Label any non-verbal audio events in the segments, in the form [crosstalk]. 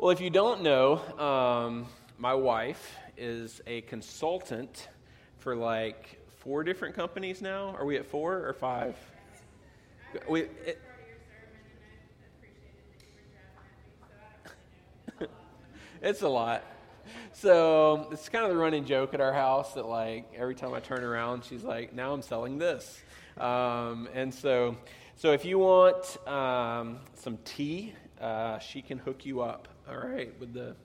Well, if you don't know, um, my wife is a consultant for like four different companies now. Are we at four or five? We, it, [laughs] it's a lot. So it's kind of the running joke at our house that like every time I turn around, she's like, "Now I'm selling this," um, and so so if you want um, some tea, uh, she can hook you up. All right, with the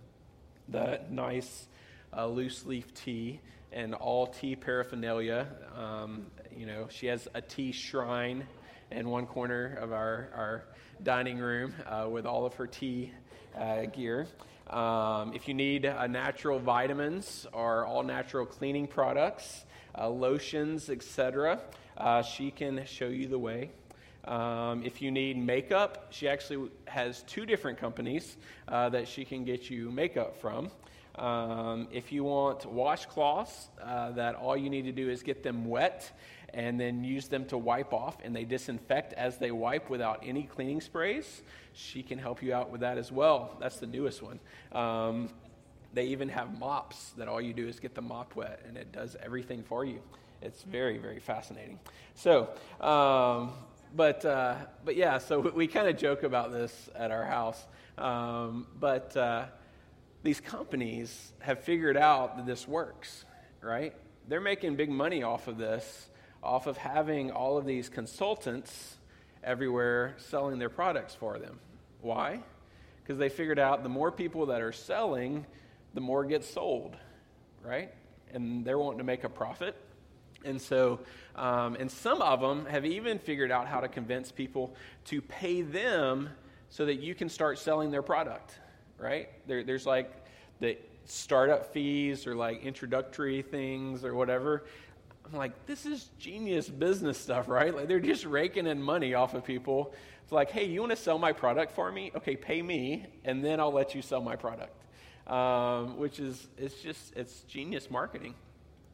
the nice uh, loose leaf tea and all tea paraphernalia. Um, you know, she has a tea shrine in one corner of our our dining room uh, with all of her tea uh, gear. Um, if you need uh, natural vitamins or all natural cleaning products, uh, lotions, etc., uh, she can show you the way. Um, if you need makeup, she actually has two different companies uh, that she can get you makeup from. Um, if you want washcloths, uh, that all you need to do is get them wet and then use them to wipe off, and they disinfect as they wipe without any cleaning sprays. She can help you out with that as well. That's the newest one. Um, they even have mops that all you do is get the mop wet, and it does everything for you. It's very, very fascinating. So, um, but uh, but yeah, so we, [laughs] we kind of joke about this at our house. Um, but uh, these companies have figured out that this works, right? They're making big money off of this, off of having all of these consultants everywhere selling their products for them. Why? Because they figured out the more people that are selling, the more gets sold, right? And they're wanting to make a profit. And so, um, and some of them have even figured out how to convince people to pay them so that you can start selling their product, right? There, there's like the startup fees or like introductory things or whatever. I'm like, this is genius business stuff, right? Like they're just raking in money off of people. It's like, hey, you want to sell my product for me? Okay, pay me, and then I'll let you sell my product. Um, which is it's just it's genius marketing.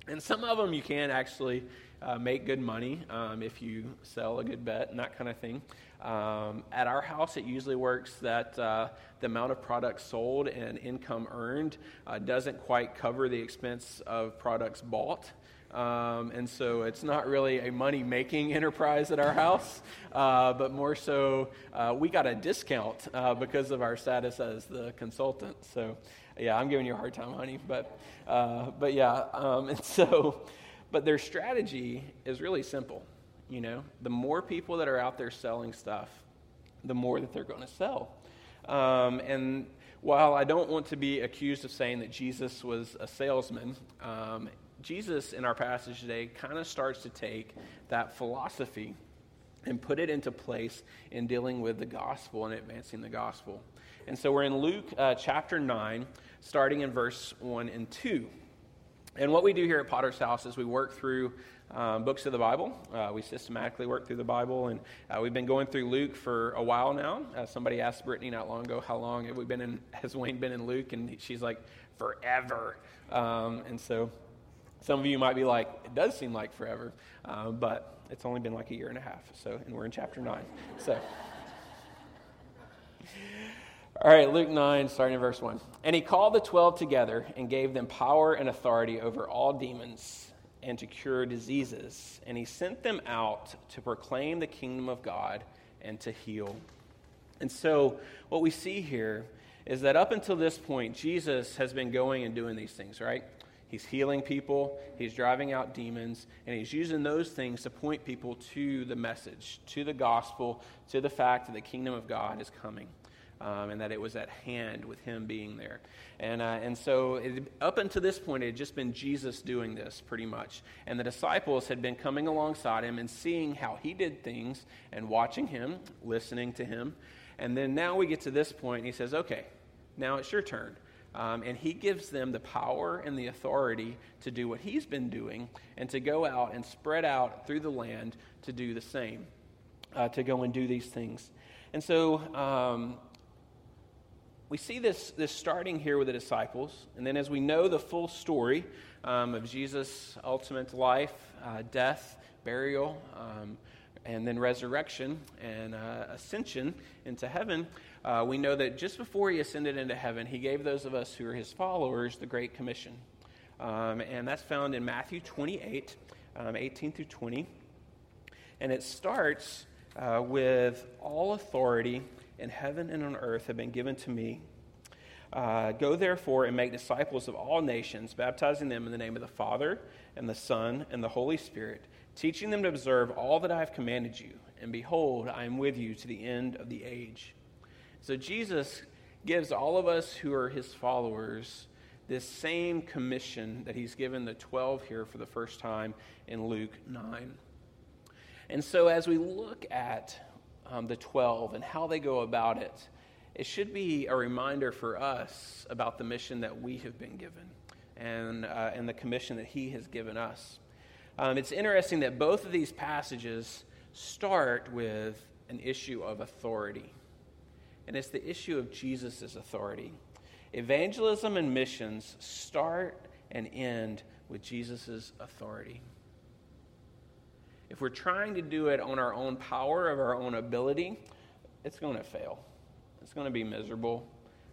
And some of them you can actually uh, make good money um, if you sell a good bet and that kind of thing. Um, at our house, it usually works that uh, the amount of products sold and income earned uh, doesn't quite cover the expense of products bought. Um, and so it's not really a money making [laughs] enterprise at our house, uh, but more so uh, we got a discount uh, because of our status as the consultant. So, yeah, I'm giving you a hard time, honey. But, uh, but yeah, um, [laughs] and so, but their strategy is really simple. You know, the more people that are out there selling stuff, the more that they're going to sell. Um, and while I don't want to be accused of saying that Jesus was a salesman, um, Jesus in our passage today kind of starts to take that philosophy and put it into place in dealing with the gospel and advancing the gospel. And so we're in Luke uh, chapter 9, starting in verse 1 and 2. And what we do here at Potter's House is we work through um, books of the Bible. Uh, we systematically work through the Bible, and uh, we've been going through Luke for a while now. Uh, somebody asked Brittany not long ago, "How long have we been in? Has Wayne been in Luke?" And she's like, "Forever." Um, and so some of you might be like, it does seem like forever, uh, but it's only been like a year and a half. So, and we're in chapter 9. So, all right, Luke 9, starting in verse 1. And he called the twelve together and gave them power and authority over all demons and to cure diseases. And he sent them out to proclaim the kingdom of God and to heal. And so, what we see here is that up until this point, Jesus has been going and doing these things, right? He's healing people, he's driving out demons, and he's using those things to point people to the message, to the gospel, to the fact that the kingdom of God is coming. Um, and that it was at hand with him being there. And, uh, and so, it, up until this point, it had just been Jesus doing this pretty much. And the disciples had been coming alongside him and seeing how he did things and watching him, listening to him. And then now we get to this point, and he says, Okay, now it's your turn. Um, and he gives them the power and the authority to do what he's been doing and to go out and spread out through the land to do the same, uh, to go and do these things. And so um, we see this, this starting here with the disciples. And then as we know the full story um, of Jesus' ultimate life, uh, death, burial, um, and then resurrection and uh, ascension into heaven, uh, we know that just before he ascended into heaven, he gave those of us who are his followers the Great Commission. Um, and that's found in Matthew 28, um, 18 through 20. And it starts uh, with all authority in heaven and on earth have been given to me. Uh, Go therefore and make disciples of all nations, baptizing them in the name of the Father and the Son and the Holy Spirit, teaching them to observe all that I have commanded you. And behold, I am with you to the end of the age. So Jesus gives all of us who are his followers this same commission that he's given the 12 here for the first time in Luke 9. And so as we look at um, the 12 and how they go about it, it should be a reminder for us about the mission that we have been given and, uh, and the commission that he has given us. Um, it's interesting that both of these passages start with an issue of authority, and it's the issue of Jesus' authority. Evangelism and missions start and end with Jesus' authority. If we're trying to do it on our own power, of our own ability, it's going to fail. It's going to be miserable.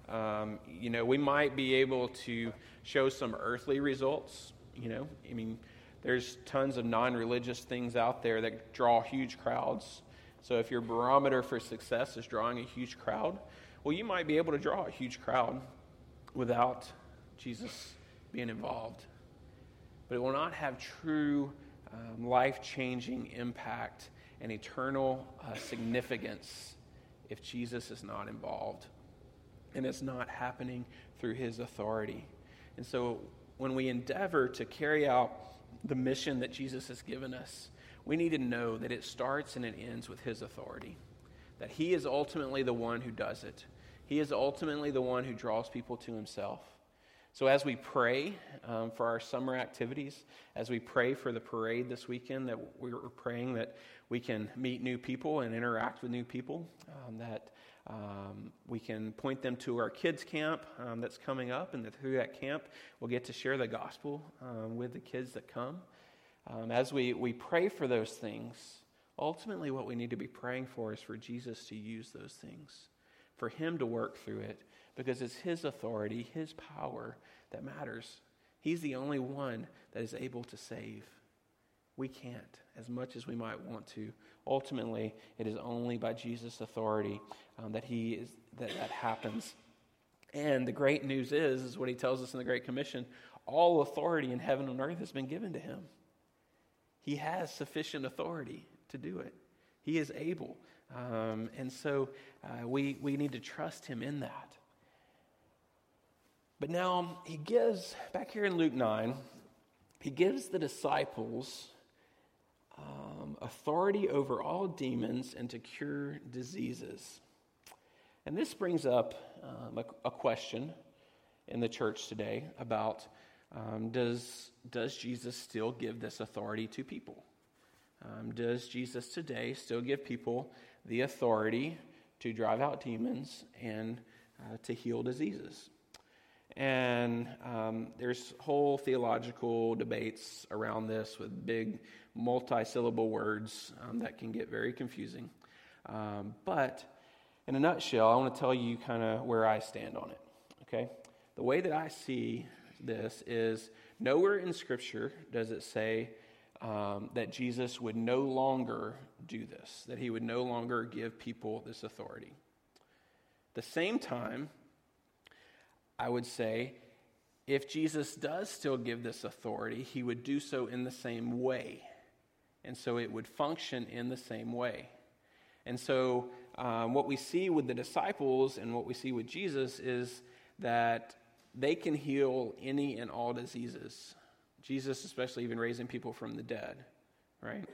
Um, you know, we might be able to show some earthly results. You know, I mean, there's tons of non religious things out there that draw huge crowds. So if your barometer for success is drawing a huge crowd, well, you might be able to draw a huge crowd without Jesus being involved. But it will not have true um, life changing impact and eternal uh, significance if Jesus is not involved and it's not happening through his authority. And so when we endeavor to carry out the mission that Jesus has given us, we need to know that it starts and it ends with his authority, that he is ultimately the one who does it. He is ultimately the one who draws people to himself. So, as we pray um, for our summer activities, as we pray for the parade this weekend, that we're praying that we can meet new people and interact with new people, um, that um, we can point them to our kids' camp um, that's coming up, and that through that camp, we'll get to share the gospel um, with the kids that come. Um, as we, we pray for those things, ultimately, what we need to be praying for is for Jesus to use those things, for Him to work through it because it's His authority, His power that matters. He's the only one that is able to save. We can't, as much as we might want to. Ultimately, it is only by Jesus' authority um, that he is that that happens. And the great news is, is what he tells us in the Great Commission: all authority in heaven and earth has been given to him. He has sufficient authority to do it. He is able, um, and so uh, we we need to trust him in that. But now he gives, back here in Luke 9, he gives the disciples um, authority over all demons and to cure diseases. And this brings up um, a, a, question in the church today about um, does, does Jesus still give this authority to people? Um, does Jesus today still give people the authority to drive out demons and uh, to heal diseases? And um, there's whole theological debates around this with big multi-syllable words um, that can get very confusing. Um, but in a nutshell, I want to tell you kind of where I stand on it. Okay? The way that I see this is nowhere in Scripture does it say um, that Jesus would no longer do this, that he would no longer give people this authority. At the same time, I would say if Jesus does still give this authority, he would do so in the same way. And so it would function in the same way. And so um, what we see with the disciples and what we see with Jesus is that they can heal any and all diseases. Jesus, especially, even raising people from the dead, right?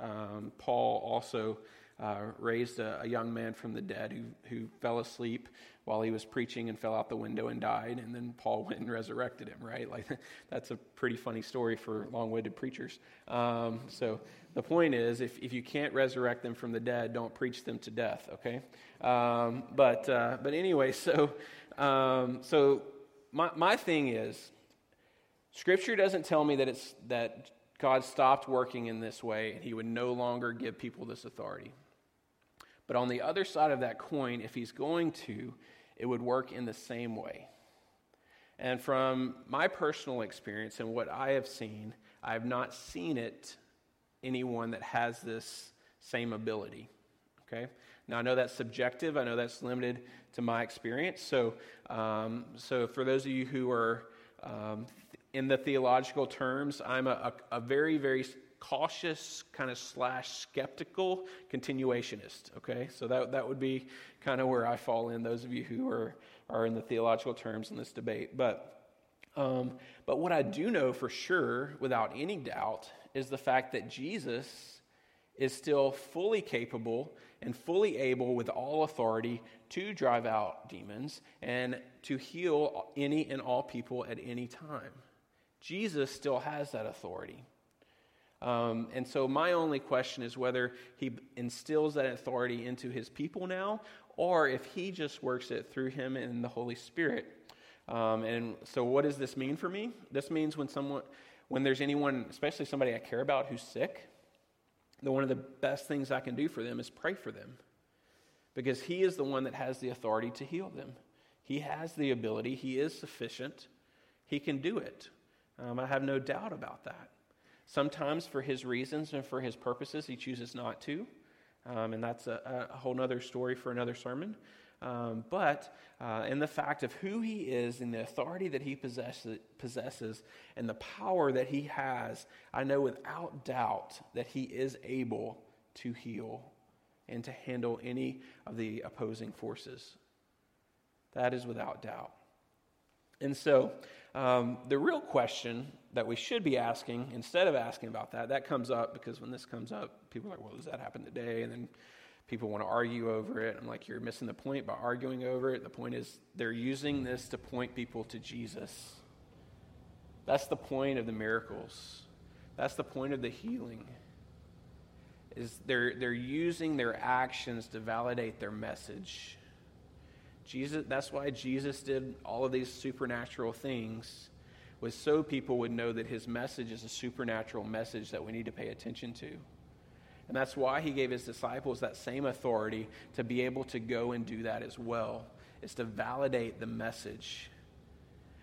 Um, Paul also uh, raised a, a, young man from the dead who, who fell asleep while he was preaching and fell out the window and died. And then Paul [laughs] went and resurrected him, right? Like, [laughs] that's a pretty funny story for long winded preachers. Um, so the point is if, if you can't resurrect them from the dead, don't preach them to death, okay? Um, but, uh, but anyway, [laughs] so, um, so my, my thing is, Scripture doesn't tell me that, it's, that God stopped working in this way and he would no longer give people this authority. But on the other side of that coin, if he's going to, it would work in the same way. And from my personal experience and what I have seen, I have not seen it anyone that has this same ability. Okay? Now, I know that's subjective. I know that's limited to my experience. So, um, so for those of you who are um, in the theological terms, I'm a, a, a very, very cautious, kind of slash skeptical continuationist. Okay? So that, that would be kind of where I fall in, those of you who are, are in the theological terms in this debate. But, um, but what I do know for sure, without any doubt, is the fact that Jesus is still fully capable and fully able with all authority to drive out demons and to heal any and all people at any time. Jesus still has that authority. Um, and so, my only question is whether he instills that authority into his people now, or if he just works it through him and the Holy Spirit. Um, and so, what does this mean for me? This means when someone, when there's anyone, especially somebody I care about, who's sick, that one of the best things I can do for them is pray for them. Because He is the one that has the authority to heal them. He has the ability, He is sufficient, He can do it. Um, I have no doubt about that. Sometimes, for His reasons and for His purposes, He chooses not to. Um, and that's a, a whole other story for another sermon. Um, but uh, in the fact of who he is and the authority that he possesses, possesses and the power that he has, I know without doubt that he is able to heal and to handle any of the opposing forces. That is without doubt. And so, um, the real question that we should be asking, instead of asking about that, that comes up because when this comes up, people are like, well, does that happen today? And then people want to argue over it. I'm like, you're missing the point by arguing over it. The point is, they're using this to point people to Jesus. That's the point of the miracles. That's the point of the healing. Is they're, they're using their actions to validate their message. Jesus, that's why Jesus did all of these supernatural things, was so people would know that his message is a supernatural message that we need to pay attention to. And that's why he gave his disciples that same authority to be able to go and do that as well, is to validate the message.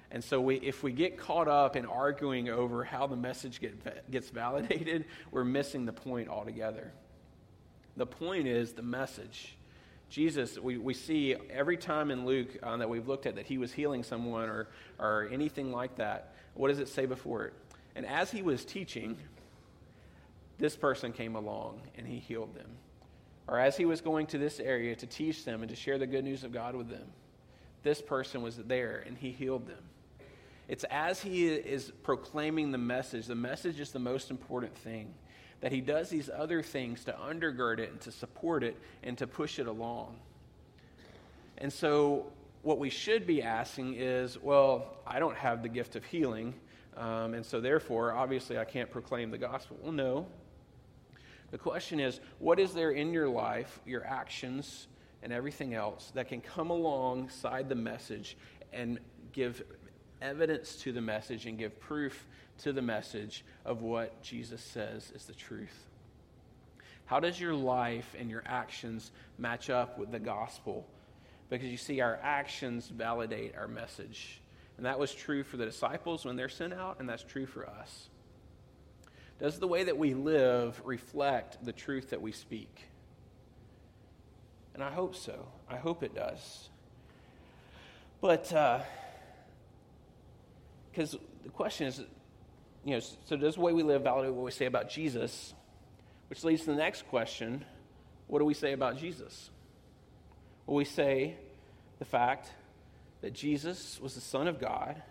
And so we, if we get caught up in arguing over how the message get, gets validated, we're missing the point altogether. The point is the message. Jesus, we, we see every time in Luke uh, that we've looked at that he was healing someone or, or anything like that, what does it say before it? And as he was teaching, this person came along and he healed them. Or as he was going to this area to teach them and to share the good news of God with them, this person was there and he healed them. It's as he is proclaiming the message, the message is the most important thing, that he does these other things to undergird it and to support it and to push it along. And so, what we should be asking is well, I don't have the gift of healing, um, and so therefore, obviously, I can't proclaim the gospel. Well, no, the question is what is there in your life, your actions, and everything else that can come alongside the message and give evidence to the message and give proof to the message of what Jesus says is the truth? How does your life and your actions match up with the gospel? Because you see, our actions validate our message. And that was true for the disciples when they're sent out, and that's true for us. Does the way that we live reflect the truth that we speak? And I hope so. I hope it does. But, because uh, the question is, you know, so does the way we live validate what we say about Jesus? Which leads to the next question what do we say about Jesus? Well, we say the fact that Jesus was the Son of God,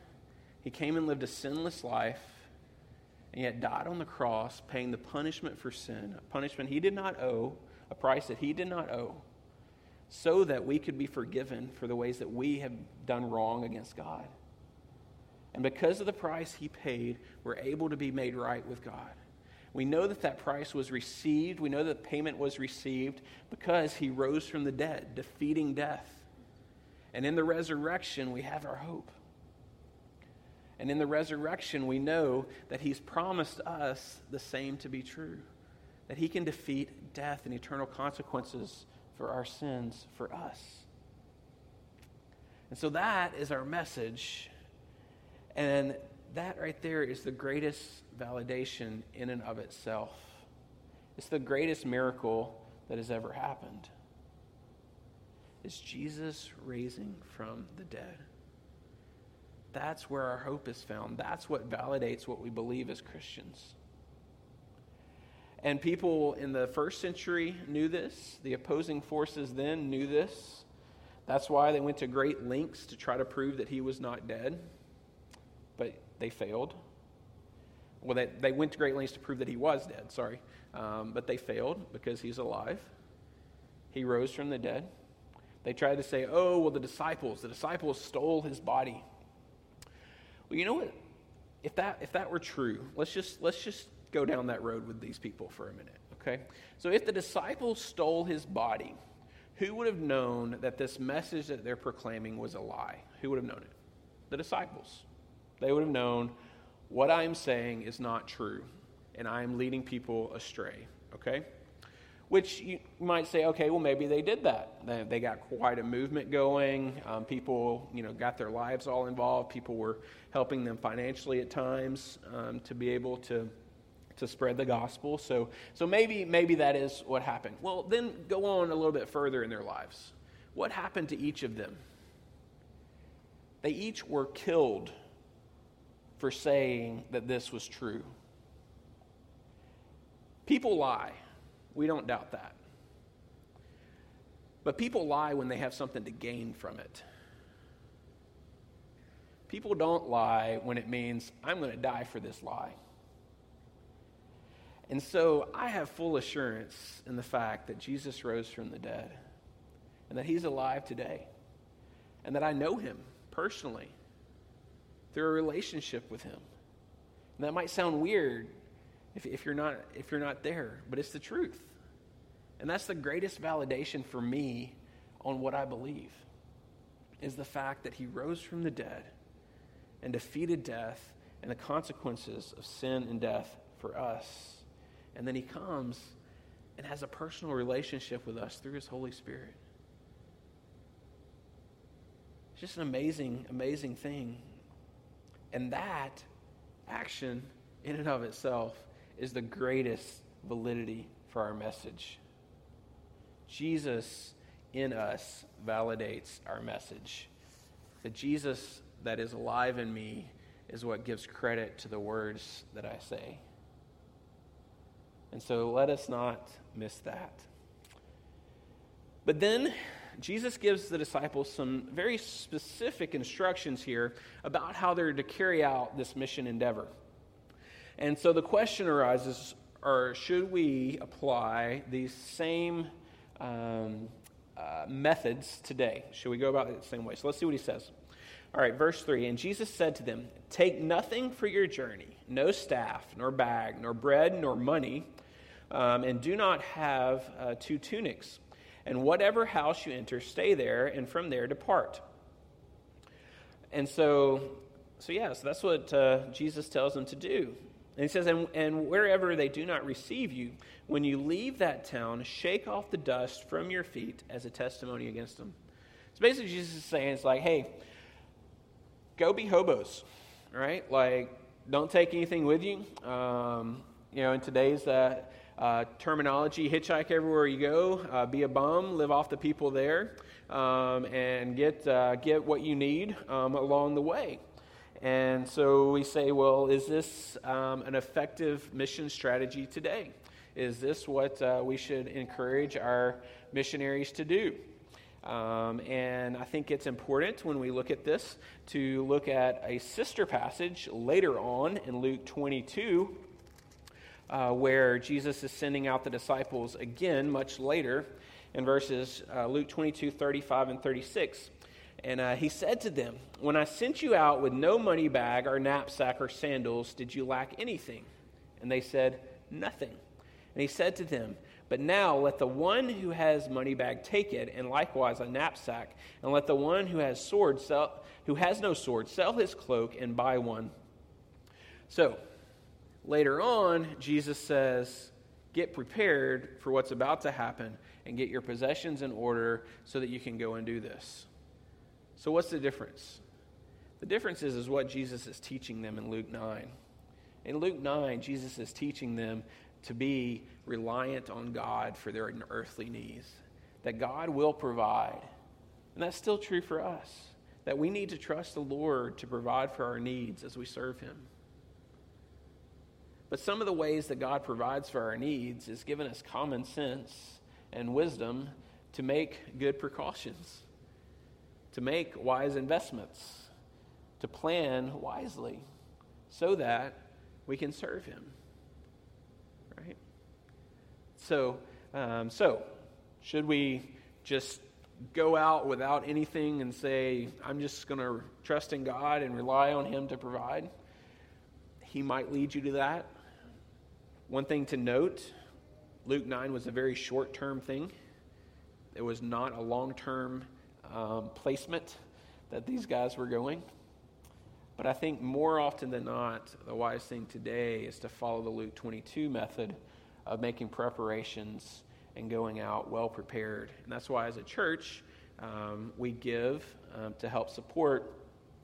He came and lived a sinless life and yet died on the cross, paying the punishment for sin, a punishment he did not owe, a price that he did not owe, so that we could be forgiven for the ways that we have done wrong against God. And because of the price he paid, we're able to be made right with God. We know that that price was received. We know that payment was received because he rose from the dead, defeating death. And in the resurrection, we have our hope. And in the resurrection, we know that He's promised us the same to be true that He can defeat death and eternal consequences for our sins for us. And so that is our message. And that right there is the greatest validation in and of itself. It's the greatest miracle that has ever happened. Is Jesus raising from the dead. That's where our hope is found. That's what validates what we believe as Christians. And people in the first century knew this. The opposing forces then knew this. That's why they went to great lengths to try to prove that he was not dead. They failed. Well, they, they went to great lengths to prove that he was dead, sorry. Um, but they failed because he's alive. He rose from the dead. They tried to say, oh, well, the disciples, the disciples stole his body. Well, you know what? If that, if that were true, let's just, let's just go down that road with these people for a minute, okay? So if the disciples stole his body, who would have known that this message that they're proclaiming was a lie? Who would have known it? The disciples. They would have known what I'm saying is not true, and I am leading people astray, okay? Which you might say, okay, well, maybe they did that. They got quite a movement going. Um, people, you know, got their lives all involved. People were helping them financially at times um, to be able to to spread the gospel. So, so maybe, maybe that is what happened. Well, then go on a little bit further in their lives. What happened to each of them? They each were killed for saying that this was true. People lie. We don't doubt that. But people lie when they have something to gain from it. People don't lie when it means, I'm going to die for this lie. And so I have full assurance in the fact that Jesus rose from the dead and that he's alive today and that I know him personally through a relationship with him. And that might sound weird if, if, you're not, if you're not there, but it's the truth. And that's the greatest validation for me on what I believe is the fact that he rose from the dead and defeated death and the consequences of sin and death for us. And then he comes and has a personal relationship with us through his Holy Spirit. It's just an amazing, amazing thing. And that action, in and of itself, is the greatest validity for our message. Jesus in us validates our message. The Jesus that is alive in me is what gives credit to the words that I say. And so let us not miss that. But then Jesus gives the disciples some very specific instructions here about how they're to carry out this mission endeavor. And so the question arises or should we apply these same um, uh, methods today? Should we go about it the same way? So let's see what he says. All right, verse 3 And Jesus said to them, Take nothing for your journey, no staff, nor bag, nor bread, nor money um, and do not have uh, two tunics. And whatever house you enter, stay there, and from there depart. And so, so yeah, so that's what uh, Jesus tells them to do. And he says, and, and wherever they do not receive you, when you leave that town, shake off the dust from your feet as a testimony against them. So basically, Jesus is saying, it's like, hey, go be hobos, right? Like, don't take anything with you. Um, you know, in today's uh, uh, terminology hitchhike everywhere you go, uh, be a bum, live off the people there, um, and get, uh, get what you need um, along the way. And so we say, well, is this um, an effective mission strategy today? Is this what uh, we should encourage our missionaries to do? Um, and I think it's important when we look at this to look at a sister passage later on in Luke 22 uh, where Jesus is sending out the disciples again much later in verses uh, Luke 22, 35, and 36. And uh, he said to them, When I sent you out with no money bag or knapsack or sandals, did you lack anything? And they said, Nothing. And he said to them, But now let the one who has money bag take it, and likewise a knapsack, and let the one who has sword sell, who has no sword sell his cloak and buy one. So Later on, Jesus says, Get prepared for what's about to happen and get your possessions in order so that you can go and do this. So, what's the difference? The difference is, is what Jesus is teaching them in Luke 9. In Luke 9, Jesus is teaching them to be reliant on God for their earthly needs, that God will provide. And that's still true for us, that we need to trust the Lord to provide for our needs as we serve Him. But some of the ways that God provides for our needs is given us common sense and wisdom to make good precautions, to make wise investments, to plan wisely so that we can serve Him. Right? So, um, so should we just go out without anything and say, I'm just going to trust in God and rely on Him to provide? He might lead you to that. One thing to note Luke 9 was a very short term thing, it was not a long term um, placement that these guys were going. But I think more often than not, the wise thing today is to follow the Luke 22 method of making preparations and going out well prepared. And that's why, as a church, um, we give um, to help support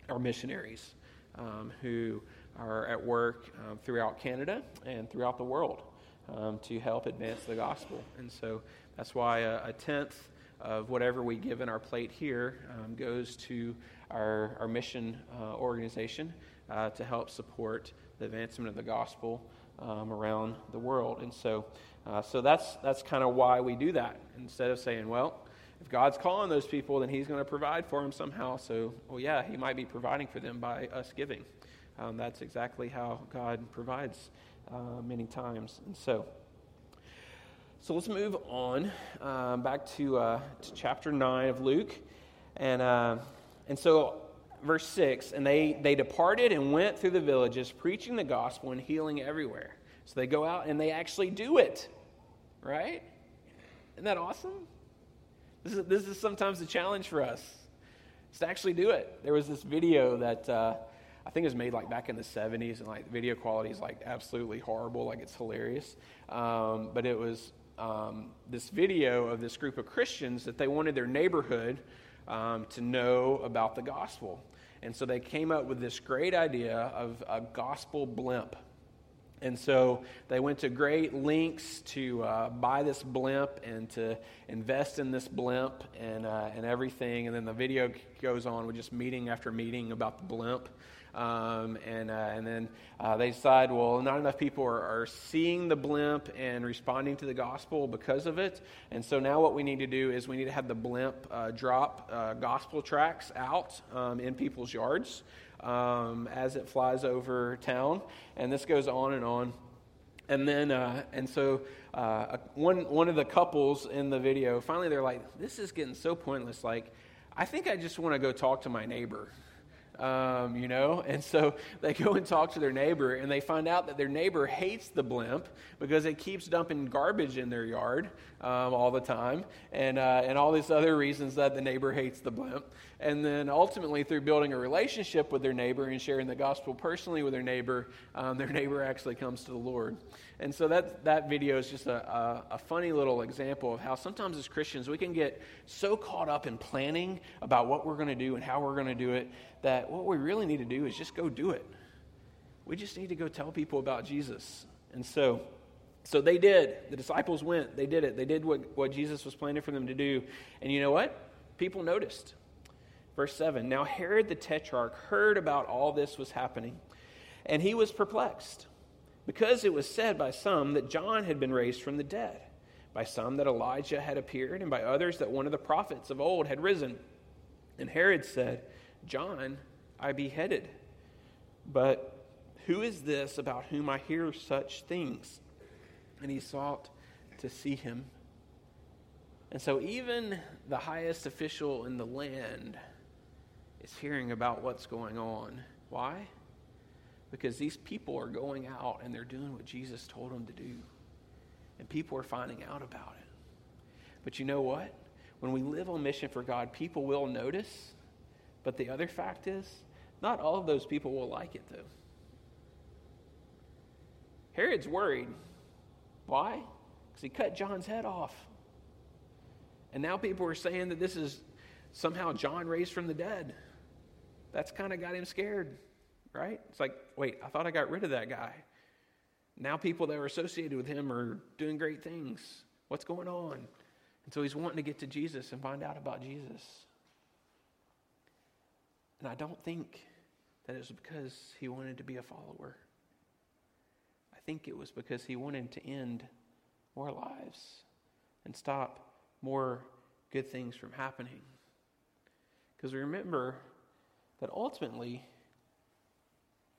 our missionaries um, who are at work um, throughout Canada and throughout the world um, to help advance the gospel. And so that's why a, a tenth of whatever we give in our plate here um, goes to our, our mission uh, organization uh, to help support the advancement of the gospel um, around the world. And so, uh, so that's, that's kind of why we do that. Instead of saying, well, if God's calling those people, then He's going to provide for them somehow. So, well, yeah, He might be providing for them by us giving. Um, that's exactly how God provides uh, many times. And so, so let's move on um, back to, uh, to chapter 9 of Luke. And, uh, and so, verse 6 and they, they departed and went through the villages, preaching the gospel and healing everywhere. So they go out and they actually do it, right? Isn't that awesome? This is, this is sometimes a challenge for us, is to actually do it. There was this video that uh, I think it was made like back in the 70s, and like video quality is like absolutely horrible, like it's hilarious. Um, but it was um, this video of this group of Christians that they wanted their neighborhood um, to know about the gospel. And so they came up with this great idea of a gospel blimp. And so they went to great lengths to uh, buy this blimp and to invest in this blimp and, uh, and everything. And then the video goes on with just meeting after meeting about the blimp. Um, and, uh, and then uh, they decide, well, not enough people are, are, seeing the blimp and responding to the gospel because of it. And so now what we need to do is we need to have the blimp uh, drop uh, gospel tracts out um, in people's yards um, as it flies over town. And this goes on and on. And then, uh, and so uh, one, one of the couples in the video, finally they're like, this is getting so pointless. Like, I think I just want to go talk to my neighbor um, you know? [laughs] And so they go and talk to their neighbor, and they find out that their neighbor hates the blimp because it keeps dumping garbage in their yard um, all the time, and, uh, and all these other reasons that the neighbor hates the blimp. And then ultimately, through building a relationship with their neighbor and sharing the gospel personally with their neighbor, um, their neighbor actually comes to the Lord. And so that, that video is just a, a, a, funny little example of how sometimes as Christians we can get so caught up in planning about what we're going to do and how we're going to do it that what we really need to do is just go do it. We just need to go tell people about Jesus. And so, so they did. The disciples went. They did it. They did what, what Jesus was planning for them to do. And you know what? People noticed. Verse 7 Now Herod the Tetrarch heard about all this was happening, and he was perplexed because it was said by some that John had been raised from the dead, by some that Elijah had appeared, and by others that one of the prophets of old had risen. And Herod said, John I beheaded. But who is this about whom I hear such things? And he sought to see him. And so, even the highest official in the land is hearing about what's going on. Why? because these people are going out and they're doing what Jesus told them to do. And people are finding out about it. But you know what? When we live on mission for God, people will notice. But the other fact is, not all of those people will like it, though. Herod's worried. Why? Because he cut John's head off. And now people are saying that this is somehow John raised from the dead. That's kind of got him scared, right? It's like, wait, I thought I got rid of that guy. Now people that are associated with him are doing great things. What's going on? And so he's wanting to get to Jesus and find out about Jesus. And I don't think that it was because he wanted to be a follower. I think it was because he wanted to end more lives and stop more good things from happening. Because remember that ultimately,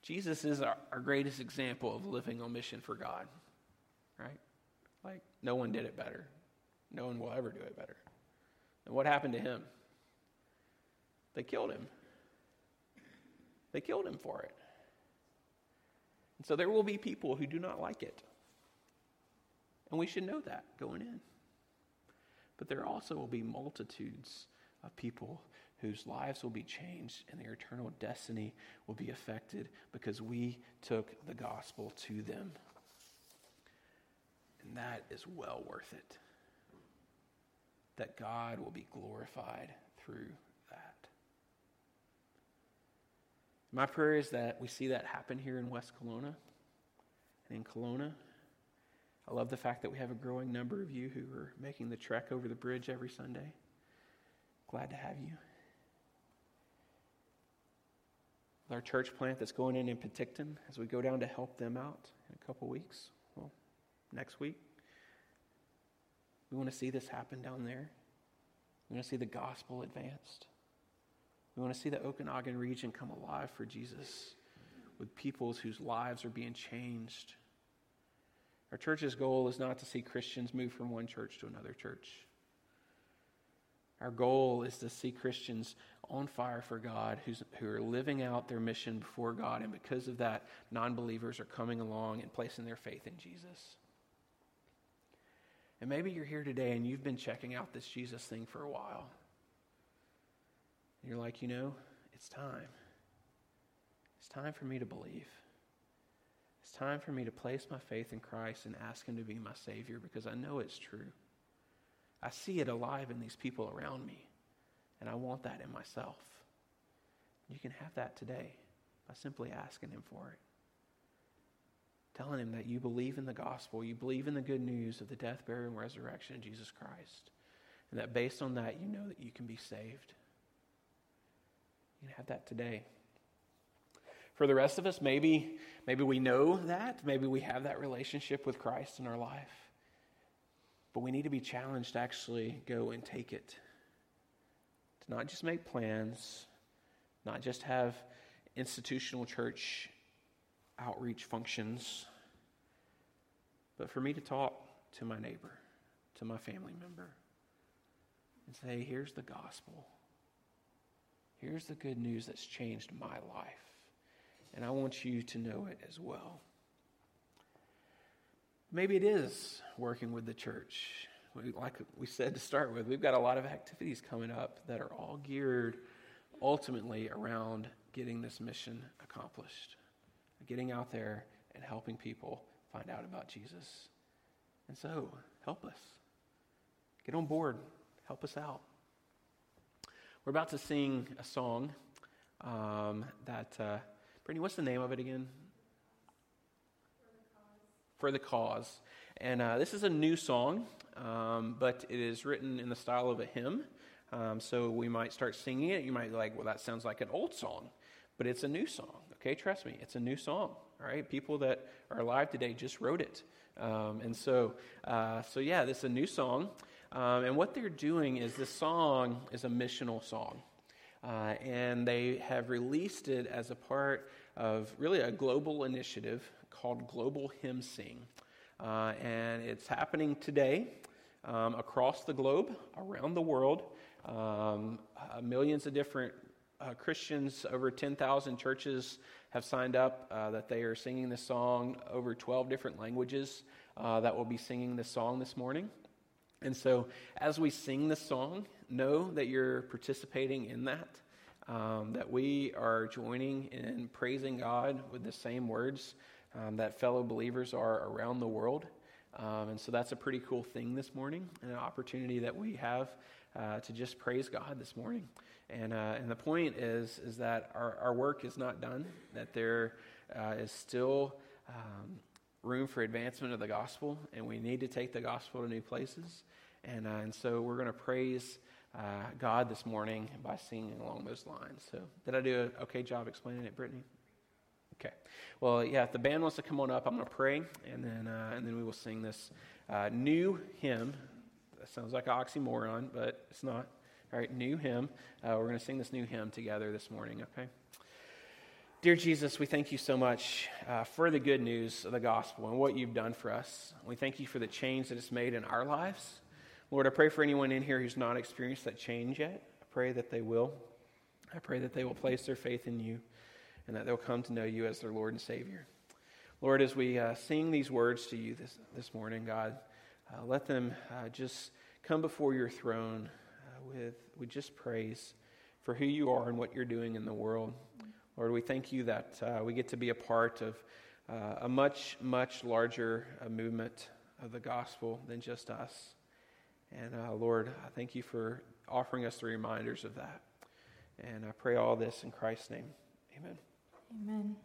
Jesus is our, our, greatest example of living on mission for God, right? Like, no one did it better. No one will ever do it better. And what happened to him? They killed him. They killed him for it. And so there will be people who do not like it. And we should know that going in. But there also will be multitudes of people whose lives will be changed and their eternal destiny will be affected because we took the gospel to them. And that is well worth it. That God will be glorified through that. My prayer is that we see that happen here in West Kelowna and in Kelowna. I love the fact that we have a growing number of you who are making the trek over the bridge every Sunday. Glad to have you. Our church plant that's going in in Penticton, as we go down to help them out in a couple weeks, well, next week, we want to see this happen down there. We want to see the gospel advanced. We want to see the Okanagan region come alive for Jesus with peoples whose lives are being changed our church's goal is not to see Christians move from one church to another church. Our goal is to see Christians on fire for God who are living out their mission before God, and because of that, non believers are coming along and placing their faith in Jesus. And maybe you're here today and you've been checking out this Jesus thing for a while. You're like, you know, it's time. It's time for me to believe. It's time for me to place my faith in Christ and ask Him to be my Savior because I know it's true. I see it alive in these people around me, and I want that in myself. You can have that today by simply asking Him for it. Telling Him that you believe in the gospel, you believe in the good news of the death, burial, and resurrection of Jesus Christ, and that based on that, you know that you can be saved. Have that today. For the rest of us, maybe, maybe we know that. Maybe we have that relationship with Christ in our life. But we need to be challenged to actually go and take it. To not just make plans, not just have institutional church outreach functions, but for me to talk to my neighbor, to my family member, and say, here's the gospel. Here's the good news that's changed my life and I want you to know it as well. Maybe it is working with the church. Like we said to start with, we've got a lot of activities coming up that are all geared ultimately around getting this mission accomplished, getting out there and helping people find out about Jesus. And so, help us. Get on board. Help us out. We're about to sing a song um, that. Uh, Brittany, what's the name of it again? For the Cause. And uh, this is a new song, um, but it is written in the style of a hymn. Um, so we might start singing it. You might be like, well, that sounds like an old song, but it's a new song. Okay, trust me, it's a new song. All right, people that are alive today just wrote it, um, and so, uh, so yeah, this is a new song. Um, and what they're doing is this song is a missional song. Uh, and they have released it as a part of really a global initiative called Global Hymn Sing. Uh, and it's happening today um, across the globe, around the world. Um, uh, millions of different uh, Christians, over 10,000 churches have signed up uh, that they are singing this song, over 12 different languages uh, that will be singing this song this morning. And so, as we sing this song, know that you're participating in that, um, that we are joining in praising God with the same words um, that fellow believers are around the world. Um, and so that's a pretty cool thing this morning, an opportunity that we have uh, to just praise God this morning. And, uh, and the point is, is that our, our work is not done, that there uh, is still um, room for advancement of the gospel, and we need to take the gospel to new places. And, uh, and so we're going to praise uh, God this morning by singing along those lines. So, did I do an okay job explaining it, Brittany? Okay. Well, yeah, if the band wants to come on up, I'm going to pray, and then, uh, and then we will sing this uh, new hymn. That sounds like an oxymoron, but it's not. All right, new hymn. Uh, we're going to sing this new hymn together this morning, okay? Dear Jesus, we thank you so much uh, for the good news of the gospel and what you've done for us. We thank you for the change that it's made in our lives. Lord, I pray for anyone in here who's not experienced that change yet. I pray that they will. I pray that they will place their faith in you and that they'll come to know you as their Lord and Savior. Lord, as we uh, sing these words to you this, this morning, God, uh, let them uh, just come before your throne uh, with, with just praise for who you are and what you're doing in the world. Lord, we thank you that uh, we get to be a part of uh, a much, much larger movement of the gospel than just us. And uh, Lord, I thank you for offering us the reminders of that. And I pray all this in Christ's name. Amen. Amen.